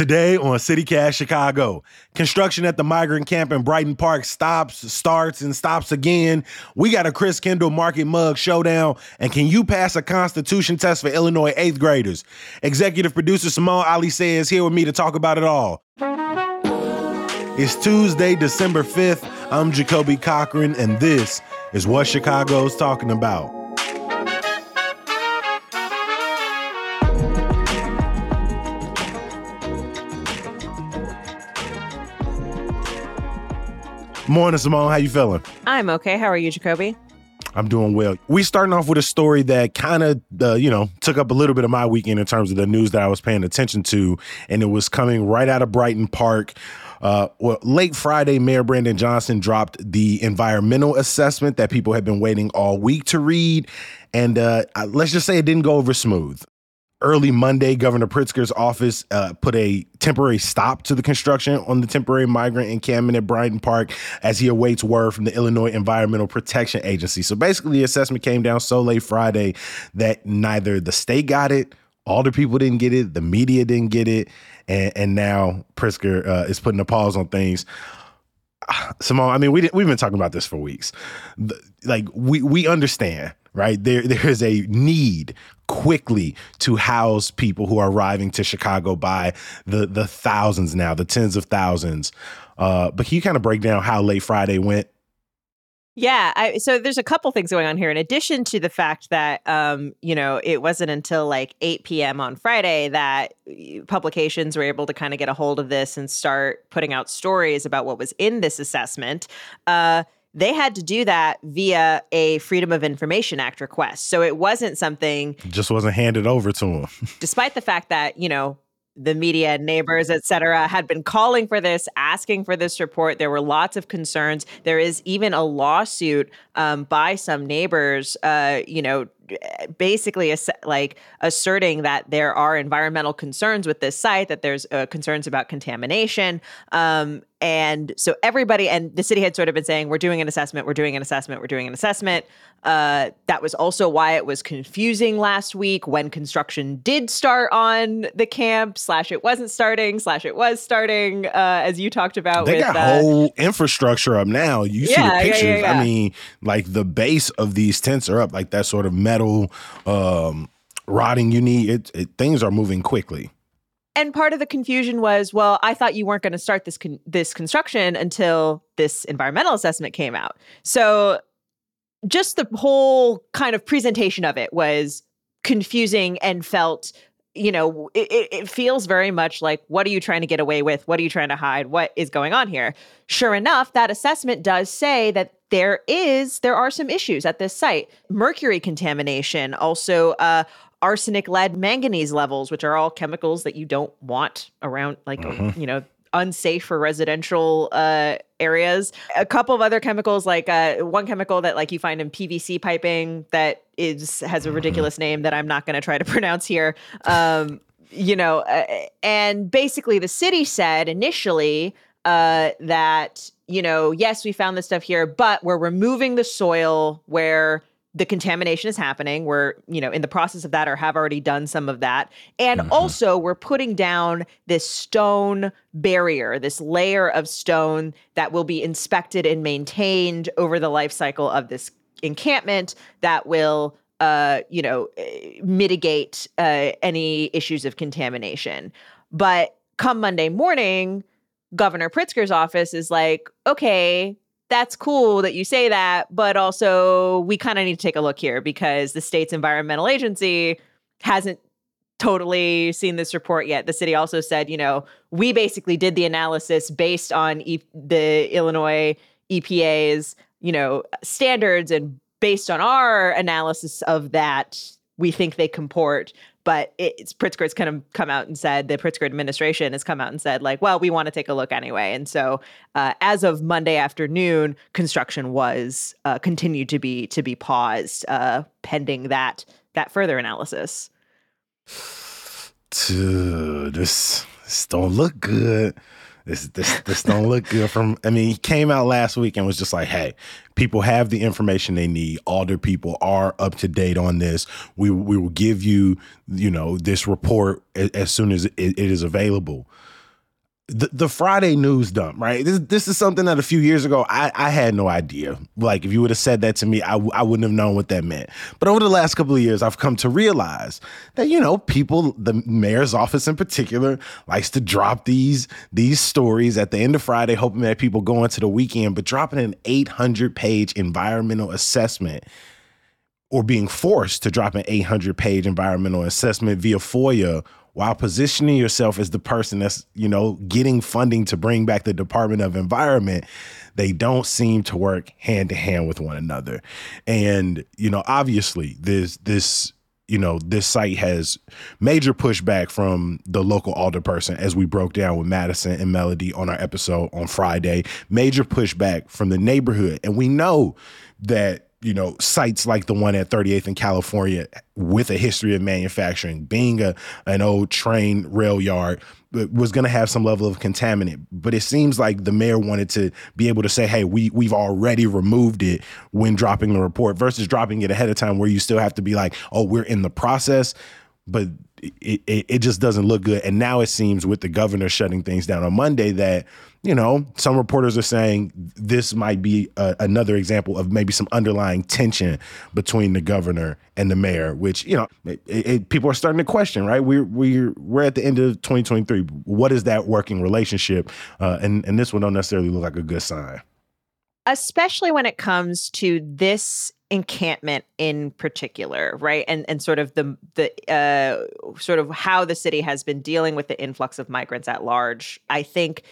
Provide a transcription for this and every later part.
Today on CityCast Chicago, construction at the migrant camp in Brighton Park stops, starts, and stops again. We got a Christkindlmarket Mug showdown, and can you pass a constitution test for Illinois eighth graders? Executive producer Simone Alicea here with me to talk about it all. It's Tuesday, December 5th. I'm Jacoby Cochran, and this is what Chicago's talking about. Morning, Simone. How you feeling? I'm okay. How are you, Jacoby? I'm doing well. We starting off with a story that kind of, uh, you know, took up a little bit of my weekend in terms of the news that I was paying attention to, and it was coming right out of Brighton Park. Uh, well, late Friday, Mayor Brandon Johnson dropped the environmental assessment that people had been waiting all week to read, and uh, let's just say it didn't go over smooth early Monday, Governor Pritzker's office uh, put a temporary stop to the construction on the temporary migrant encampment at Brighton Park as he awaits word from the Illinois Environmental Protection Agency. So basically, the assessment came down so late Friday that neither the state got it, all the people didn't get it, the media didn't get it, and, and now Pritzker uh, is putting a pause on things. Simone, I mean, we we've been talking about this for weeks. The, like we we understand right? There, there is a need quickly to house people who are arriving to Chicago by the the thousands now, the tens of thousands. Uh, but can you kind of break down how late Friday went? Yeah, I, so there's a couple things going on here. In addition to the fact that, um, you know, it wasn't until like 8 p.m. on Friday that uh, publications were able to kind of get a hold of this and start putting out stories about what was in this assessment. Uh, they had to do that via a Freedom of Information Act request. So it wasn't something just wasn't handed over to them. despite the fact that, you know, the media, neighbors, et cetera, had been calling for this, asking for this report. There were lots of concerns. There is even a lawsuit um, by some neighbors, uh, you know, basically like asserting that there are environmental concerns with this site, that there's uh, concerns about contamination. Um, and so everybody and the city had sort of been saying, we're doing an assessment, we're doing an assessment, we're doing an assessment. Uh, that was also why it was confusing last week when construction did start on the camp, slash it wasn't starting, slash it was starting, uh, as you talked about. They with, got uh, whole infrastructure up now. You see the pictures. Yeah, yeah, I mean, like the base of these tents are up, like that sort of metal um, rotting you need. It, it, things are moving quickly and part of the confusion was, well, I thought you weren't going to start this con- this construction until this environmental assessment came out. So just the whole kind of presentation of it was confusing and felt you know it, it feels very much like what are you trying to get away with? What are you trying to hide? What is going on here? Sure enough that assessment does say that there is there are some issues at this site. Mercury contamination also uh, arsenic lead manganese levels which are all chemicals that you don't want around like mm-hmm. you know unsafe for residential uh, areas. A couple of other chemicals, like uh, one chemical that like you find in PVC piping that is has a mm-hmm. ridiculous name that I'm not going to try to pronounce here. Um, you know, uh, and basically the city said initially uh, that you know, yes, we found this stuff here, but we're removing the soil where the contamination is happening. We're, you know, in the process of that or have already done some of that. And mm-hmm. also, we're putting down this stone barrier, this layer of stone that will be inspected and maintained over the life cycle of this encampment that will uh, you know, eh, mitigate uh, any issues of contamination. But come Monday morning, Governor Pritzker's office is like, okay, that's cool that you say that, but also we kind of need to take a look here because the state's environmental agency hasn't totally seen this report yet. The city also said, you know, we basically did the analysis based on e- the Illinois EPA's, you know, standards and based on our analysis of that, we think they comport. But it's Pritzker's kind of come out and said the Pritzker administration has come out and said like, well, we want to take a look anyway. And so, uh, as of Monday afternoon, construction was uh, continued to be to be paused uh, pending that that further analysis. Dude, this this don't look good. This this this don't look good. From I mean, he came out last week and was just like, "Hey, people have the information they need. All their people are up to date on this. We we will give you, you know, this report as, as soon as it, it is available." The, the Friday news dump, right? This this is something that a few years ago I, I had no idea. Like if you would have said that to me, I, I wouldn't have known what that meant. But over the last couple of years, I've come to realize that you know people, the mayor's office in particular, likes to drop these these stories at the end of Friday, hoping that people go into the weekend. But dropping an 800 page environmental assessment or being forced to drop an 800 page environmental assessment via FOIA while positioning yourself as the person that's, you know, getting funding to bring back the Department of Environment, they don't seem to work hand to hand with one another. And, you know, obviously this this you know, this site has major pushback from the local alderperson, as we broke down with Madison and Melody on our episode on Friday. Major pushback from the neighborhood. And we know that you know, sites like the one at 38th in California with a history of manufacturing, being a an old train rail yard, was going to have some level of contaminant. But it seems like the mayor wanted to be able to say, "Hey, we we've already removed it when dropping the report," versus dropping it ahead of time, where you still have to be like, "Oh, we're in the process." But it, it, it just doesn't look good. And now it seems with the governor shutting things down on Monday that you know, some reporters are saying this might be a, another example of maybe some underlying tension between the governor and the mayor, which you know, it, people are starting to question. Right? We're we're we're at the end of 2023. What is that working relationship? Uh, and and this one don't necessarily look like a good sign, especially when it comes to this encampment in particular right and and sort of the the uh sort of how the city has been dealing with the influx of migrants at large i think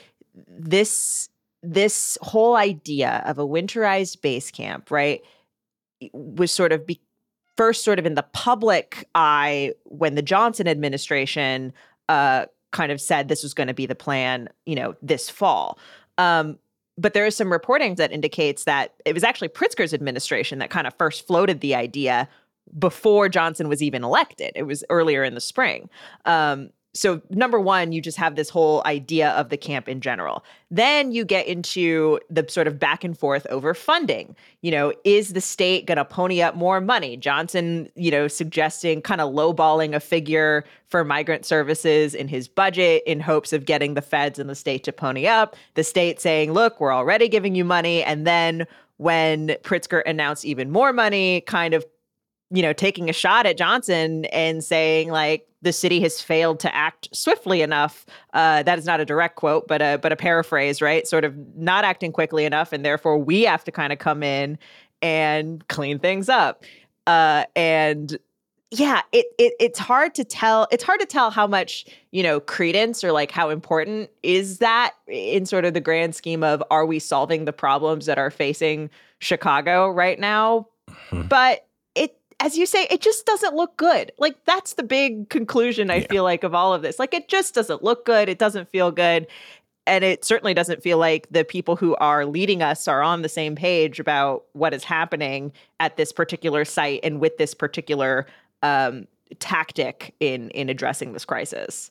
this this whole idea of a winterized base camp, right, was sort of be, first sort of in the public eye when the Johnson administration uh, kind of said this was going to be the plan, you know, this fall. Um, but there is some reporting that indicates that it was actually Pritzker's administration that kind of first floated the idea before Johnson was even elected. It was earlier in the spring. Um, so number one you just have this whole idea of the camp in general. Then you get into the sort of back and forth over funding. You know is the state going to pony up more money? Johnson you know suggesting kind of lowballing a figure for migrant services in his budget in hopes of getting the feds and the state to pony up. The state saying look we're already giving you money. And then when pritzker announced even more money kind of you know taking a shot at johnson and saying like the city has failed to act swiftly enough. Uh, that is not a direct quote, but a but a paraphrase, right? Sort of not acting quickly enough, and therefore we have to kind of come in and clean things up. Uh, and yeah, it, it it's hard to tell. It's hard to tell how much you know credence or like how important is that in sort of the grand scheme of are we solving the problems that are facing Chicago right now? Hmm. But as you say, it just doesn't look good. Like that's the big conclusion I yeah. feel like of all of this. Like it just doesn't look good. It doesn't feel good. And it certainly doesn't feel like the people who are leading us are on the same page about what is happening at this particular site and with this particular um, tactic in in addressing this crisis.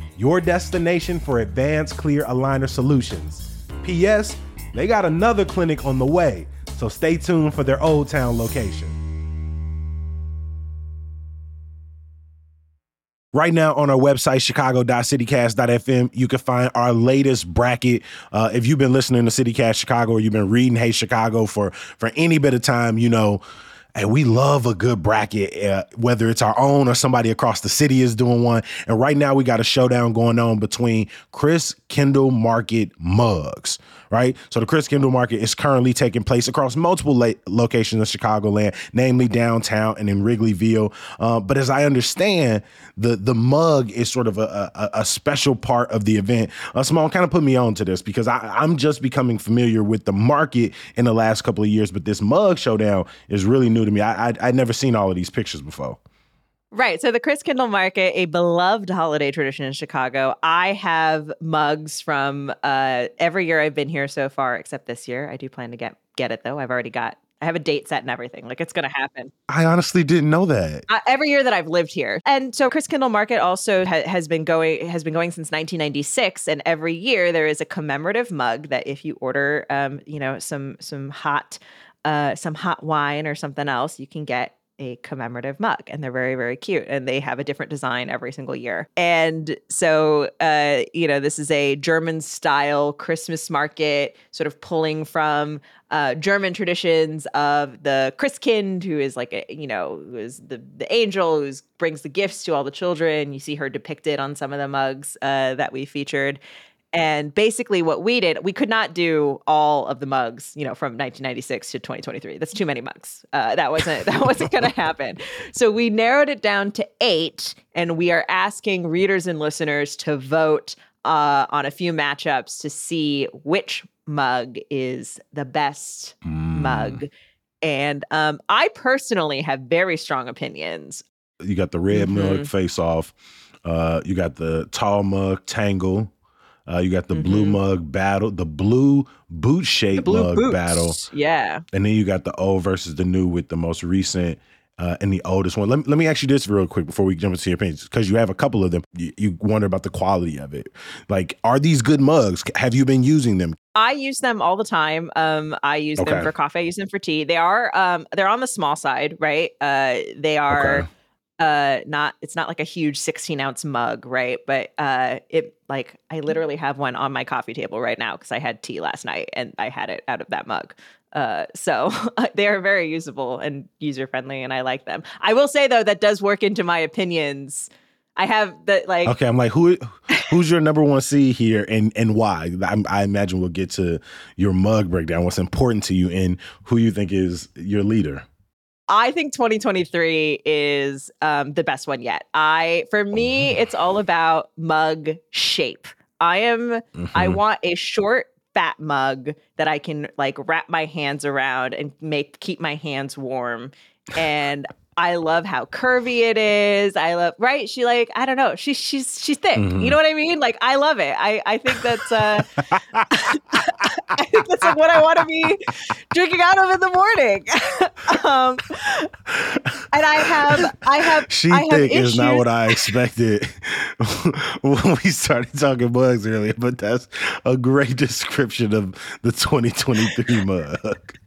your destination for advanced clear aligner solutions. P.S. They got another clinic on the way, so stay tuned for their Old Town location. Right now on our website, chicago.citycast.fm, you can find our latest bracket. Uh, if you've been listening to CityCast Chicago or you've been reading Hey Chicago for, for any bit of time, you know, and we love a good bracket, uh, whether it's our own or somebody across the city is doing one. And right now, we got a showdown going on between Chris Kendall Market mugs right? So the Christkindlmarket is currently taking place across multiple la- locations in Chicagoland, namely downtown and in Wrigleyville. Uh, but as I understand, the the mug is sort of a, a, a special part of the event. Uh, Simone kind of put me on to this because I, I'm just becoming familiar with the market in the last couple of years, but this mug showdown is really new to me. I, I I'd never seen all of these pictures before. Right. So the Christkindlmarket, a beloved holiday tradition in Chicago. I have mugs from uh, every year I've been here so far, except this year. I do plan to get get it though. I've already got. I have a date set and everything. Like it's going to happen. I honestly didn't know that. Uh, every year that I've lived here, and so Christkindlmarket also ha- has been going has been going since 1996, and every year there is a commemorative mug that if you order, um, you know, some some hot, uh, some hot wine or something else, you can get a commemorative mug and they're very very cute and they have a different design every single year. And so uh, you know this is a german style christmas market sort of pulling from uh, german traditions of the christkind who is like a you know who is the, the angel who brings the gifts to all the children. You see her depicted on some of the mugs uh, that we featured and basically, what we did, we could not do all of the mugs, you know, from 1996 to 2023. That's too many mugs. Uh, that wasn't that wasn't going to happen. So we narrowed it down to eight, and we are asking readers and listeners to vote uh, on a few matchups to see which mug is the best mm. mug. And um, I personally have very strong opinions. You got the red mm-hmm. mug face off. Uh, you got the tall mug tangle. Uh, you got the mm-hmm. blue mug battle, the blue boot shape mug boots. battle. Yeah. And then you got the old versus the new with the most recent uh, and the oldest one. Let, let me ask you this real quick before we jump into your opinions, because you have a couple of them. You, you, wonder about the quality of it. Like, are these good mugs? Have you been using them? I use them all the time. Um, I use okay. them for coffee. I use them for tea. They are um, they're on the small side, right? Uh, they are. Okay uh not it's not like a huge 16 ounce mug right but uh it like i literally have one on my coffee table right now because i had tea last night and i had it out of that mug uh so they are very usable and user friendly and i like them i will say though that does work into my opinions I have the like. Okay, I'm like, who, who's your number one seed here, and and why? I, I, imagine we'll get to your mug breakdown. What's important to you, and who you think is your leader. I think 2023 is um, the best one yet. I for me, it's all about mug shape. I am mm-hmm. I want a short fat mug that I can like wrap my hands around and make keep my hands warm. And I love how curvy it is. I love right. She like I don't know. She's she's she's thick. Mm-hmm. You know what I mean? Like I love it. I I think that's uh, I think that's like what I want to be drinking out of in the morning. um, and I have I have she I have thick issues. is not what I expected when we started talking mugs earlier. But that's a great description of the 2023 mug.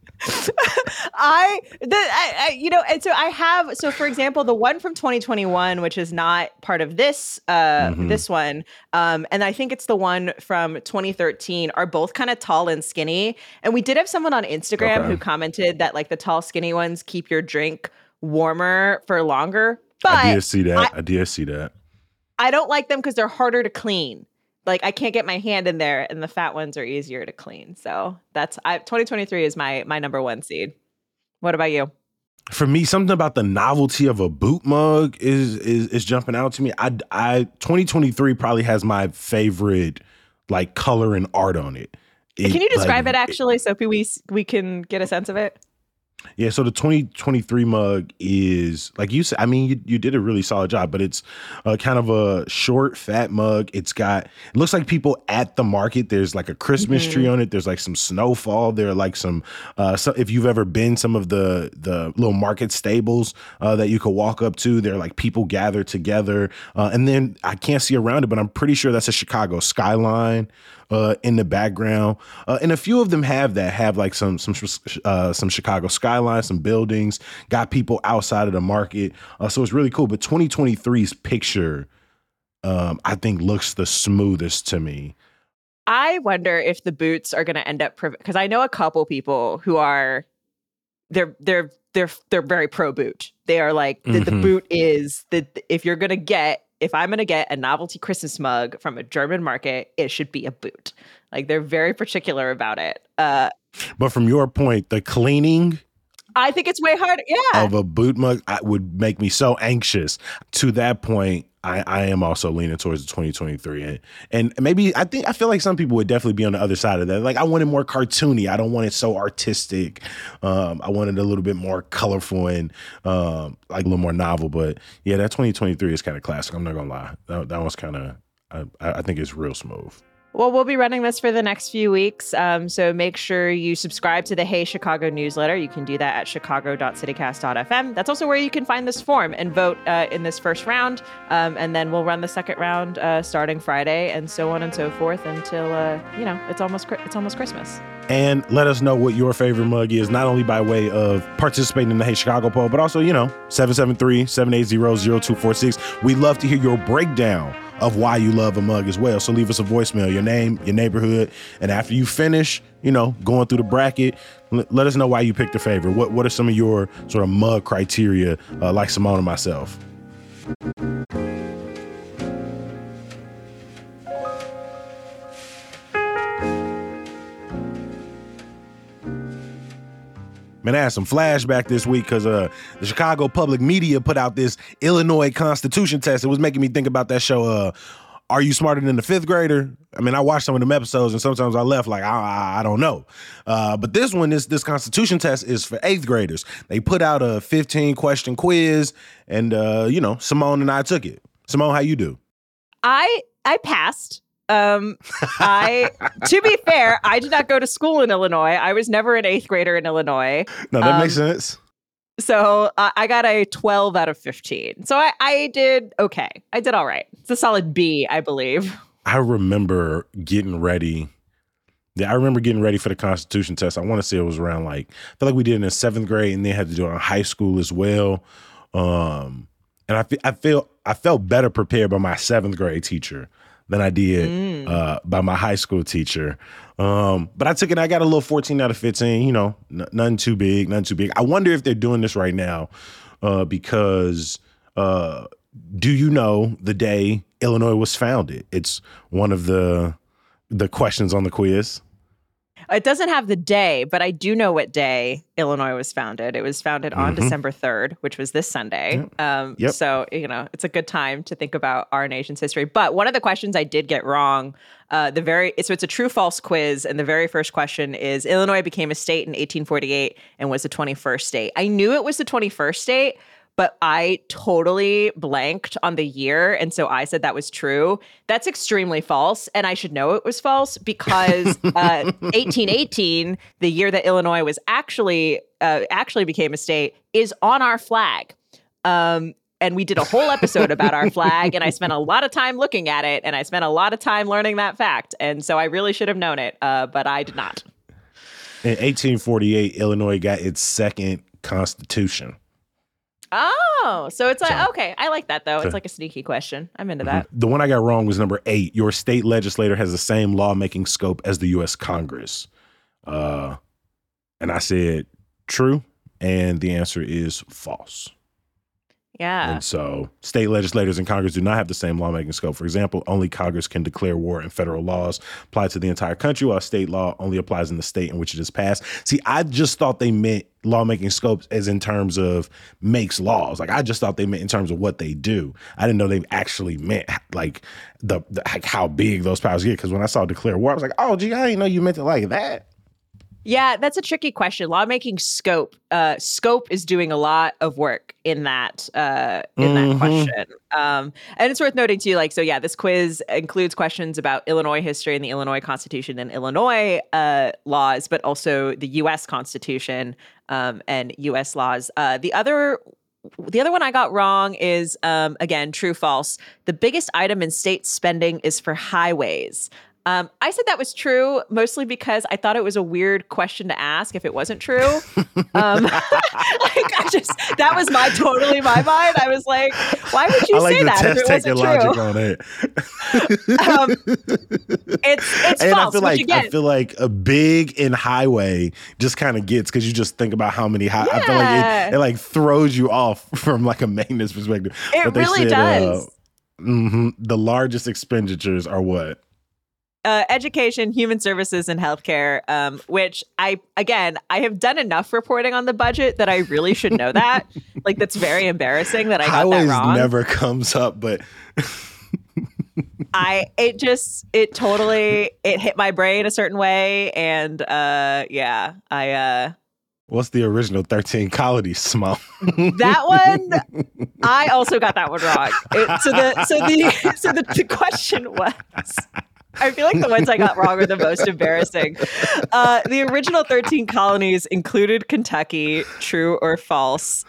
I the I, I, you know and so I have so for example the one from 2021 which is not part of this uh mm-hmm. this one um and I think it's the one from 2013 are both kind of tall and skinny and we did have someone on Instagram okay. who commented that like the tall skinny ones keep your drink warmer for longer but I did see that I, I did see that I don't like them because they're harder to clean like I can't get my hand in there, and the fat ones are easier to clean. So that's I 2023 is my my number one seed. What about you? For me, something about the novelty of a boot mug is is is jumping out to me. I I 2023 probably has my favorite like color and art on it. it can you describe like, it actually so we we can get a sense of it? Yeah, so the 2023 mug is like you said. I mean, you, you did a really solid job, but it's uh, kind of a short, fat mug. It's got it looks like people at the market. There's like a Christmas mm-hmm. tree on it. There's like some snowfall. There are like some. Uh, so if you've ever been some of the the little market stables uh, that you could walk up to, there are like people gathered together, uh, and then I can't see around it, but I'm pretty sure that's a Chicago skyline uh, in the background, uh, and a few of them have that have like some some uh, some Chicago skyline, some buildings, got people outside of the market, uh, so it's really cool. But 2023's picture, um, I think, looks the smoothest to me. I wonder if the boots are going to end up because I know a couple people who are they're they're they're they're very pro boot. They are like the, mm-hmm. the boot is that if you're going to get if I'm going to get a novelty Christmas mug from a German market, it should be a boot. Like they're very particular about it. Uh, but from your point, the cleaning I think it's way harder. Yeah. Of a boot mug would make me so anxious. To that point, I, I am also leaning towards the 2023 and and maybe I think I feel like some people would definitely be on the other side of that. Like I want it more cartoony. I don't want it so artistic. Um, I want it a little bit more colorful and um, like a little more novel. But yeah, that 2023 is kind of classic. I'm not gonna lie. That, that was kind of I, I think it's real smooth. Well, we'll be running this for the next few weeks. Um, so make sure you subscribe to the Hey Chicago newsletter. You can do that at chicago.citycast.fm. That's also where you can find this form and vote uh, in this first round. Um, and then we'll run the second round uh, starting Friday and so on and so forth until, uh, you know, it's almost, it's almost Christmas. And let us know what your favorite mug is, not only by way of participating in the Hey Chicago poll, but also, you know, 773 780 0246. We love to hear your breakdown of why you love a mug as well. So leave us a voicemail, your name, your neighborhood, and after you finish, you know, going through the bracket, let us know why you picked a favorite. What what are some of your sort of mug criteria, uh, like Simone and myself? Man, I had some flashback this week because uh, the Chicago Public Media put out this Illinois Constitution test. It was making me think about that show. Uh, are you smarter than the fifth grader? I mean, I watched some of them episodes, and sometimes I left like I, I don't know. Uh, but this one, this this Constitution test is for eighth graders. They put out a 15 question quiz, and uh, you know, Simone and I took it. Simone, how you do? I I passed. Um, I, to be fair, I did not go to school in Illinois. I was never an eighth grader in Illinois. No, that um, makes sense. So uh, I got a 12 out of 15. So I, I did okay. I did all right. It's a solid B, I believe. I remember getting ready. Yeah, I remember getting ready for the Constitution test. I want to say it was around like I feel like we did it in seventh grade, and they had to do it in high school as well. Um, and I, I feel I felt better prepared by my seventh grade teacher than I did mm. uh, by my high school teacher. Um, but I took it. I got a little 14 out of 15. You know, n- nothing too big, none too big. I wonder if they're doing this right now uh, because uh, do you know the day Illinois was founded? It's one of the the questions on the quiz. It doesn't have the day, but I do know what day Illinois was founded. It was founded mm-hmm. on December 3rd, which was this Sunday. Um, yep. So, you know, it's a good time to think about our nation's history. But one of the questions I did get wrong, uh, the very, so it's a true false quiz. And the very first question is Illinois became a state in 1848 and was the 21st state. I knew it was the 21st state, but I totally blanked on the year. And so I said that was true. That's extremely false. And I should know it was false because uh, 1818, the year that Illinois was actually uh, actually became a state, is on our flag. Um, and we did a whole episode about our flag and i spent a lot of time looking at it and i spent a lot of time learning that fact and so i really should have known it uh, but i did not in 1848 illinois got its second constitution Oh, so it's like so, okay. I like that though. It's like a sneaky question. I'm into mm-hmm. that. The one I got wrong was number eight. Your state legislator has the same lawmaking scope as the U.S. Congress. Uh, and I said true, and the answer is false. Yeah. And so state legislators and Congress do not have the same lawmaking scope. For example, only Congress can declare war and federal laws apply to the entire country, while state law only applies in the state in which it is passed. See, I just thought they meant lawmaking scopes as in terms of makes laws. Like I just thought they meant in terms of what they do. I didn't know they actually meant like the, the like how big those powers get. Because when I saw declare war, I was like, oh gee, I didn't know you meant it like that. Yeah, that's a tricky question. Lawmaking scope. Uh, scope is doing a lot of work in that uh, in Mhm. that question. Um, and it's worth noting too. Like, so yeah, this quiz includes questions about Illinois history and the Illinois Constitution and Illinois uh, laws, but also the U.S. Constitution um, and U.S. laws. Uh, the other. The other one I got wrong is um, again true false. The biggest item in state spending is for highways. Um, I said that was true mostly because I thought it was a weird question to ask if it wasn't true. Um, like I just that was my totally my mind. I was like, why would you I like say that if it wasn't logic true? on it. Um, it's it's and I feel like I feel like a big in highway just kind of gets because you just think about how many high. I feel like it, it like throws you off from like a maintenance perspective. it But they really said, does. Uh, mhm, the largest expenditures are what? Uh, education, human services, and healthcare. Um, which I again, I have done enough reporting on the budget that I really should know that. like that's very embarrassing that I got Highways that wrong. never comes up, but I it just it totally it hit my brain a certain way, and uh, yeah, I uh, what's the original thirteen colonies? Small. that one I also got that one wrong. It, so the so the so the, the question was. I feel like the ones I got wrong are the most embarrassing. Uh, the original 13 colonies included Kentucky, true or false?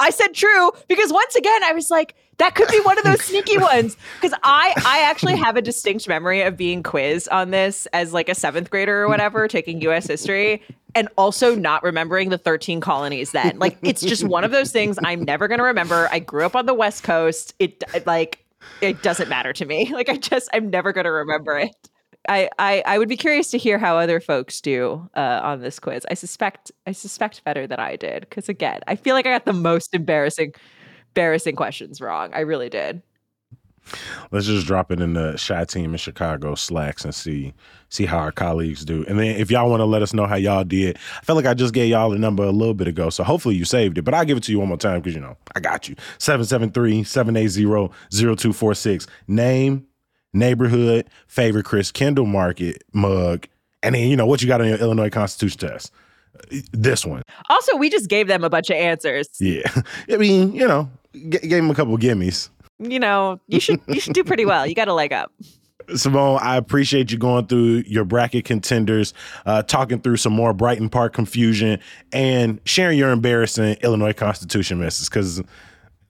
I said true because once again, I was like, that could be one of those sneaky ones. Because I, I actually have a distinct memory of being quizzed on this as like a seventh grader or whatever, taking US history, and also not remembering the 13 colonies then. Like, it's just one of those things I'm never going to remember. I grew up on the West Coast. It, like, it doesn't matter to me. Like I just I'm never gonna remember it. I, I I would be curious to hear how other folks do uh, on this quiz. I suspect I suspect better than I did because again I feel like I got the most embarrassing embarrassing questions wrong. I really did. Let's just drop it in the Shy Team in Chicago slacks and see see how our colleagues do. And then if y'all want to let us know how y'all did, I feel like I just gave y'all the number a little bit ago. So hopefully you saved it. But I'll give it to you one more time because you know I got you. 773-780-0246. Name, neighborhood, favorite Christkindlmarket mug, and then you know what you got on your Illinois Constitution test. This one. Also, we just gave them a bunch of answers. Yeah. I mean, you know, g- gave them a couple gimmies. You know, you should you should do pretty well. You got a leg up. Simone, I appreciate you going through your bracket contenders, uh, talking through some more Brighton Park confusion, and sharing your embarrassing Illinois Constitution misses because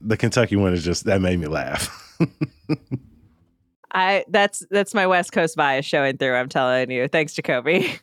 the Kentucky one is just that made me laugh. I that's that's my West Coast bias showing through. I'm telling you. Thanks, Jacoby.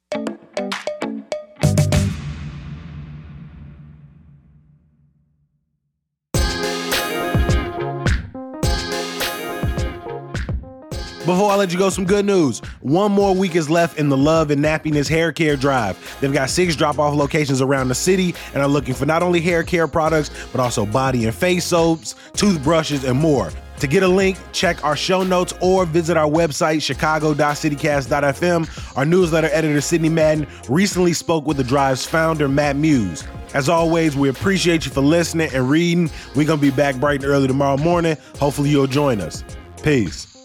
Before I let you go, some good news. One more week is left in the Love and Nappiness Hair Care Drive. They've got six drop off locations around the city and are looking for not only hair care products, but also body and face soaps, toothbrushes, and more. To get a link, check our show notes or visit our website, chicago.citycast.fm. Our newsletter editor, Sydney Madden, recently spoke with the Drive's founder, Matt Muse. As always, we appreciate you for listening and reading. We're going to be back bright and early tomorrow morning. Hopefully, you'll join us. Peace.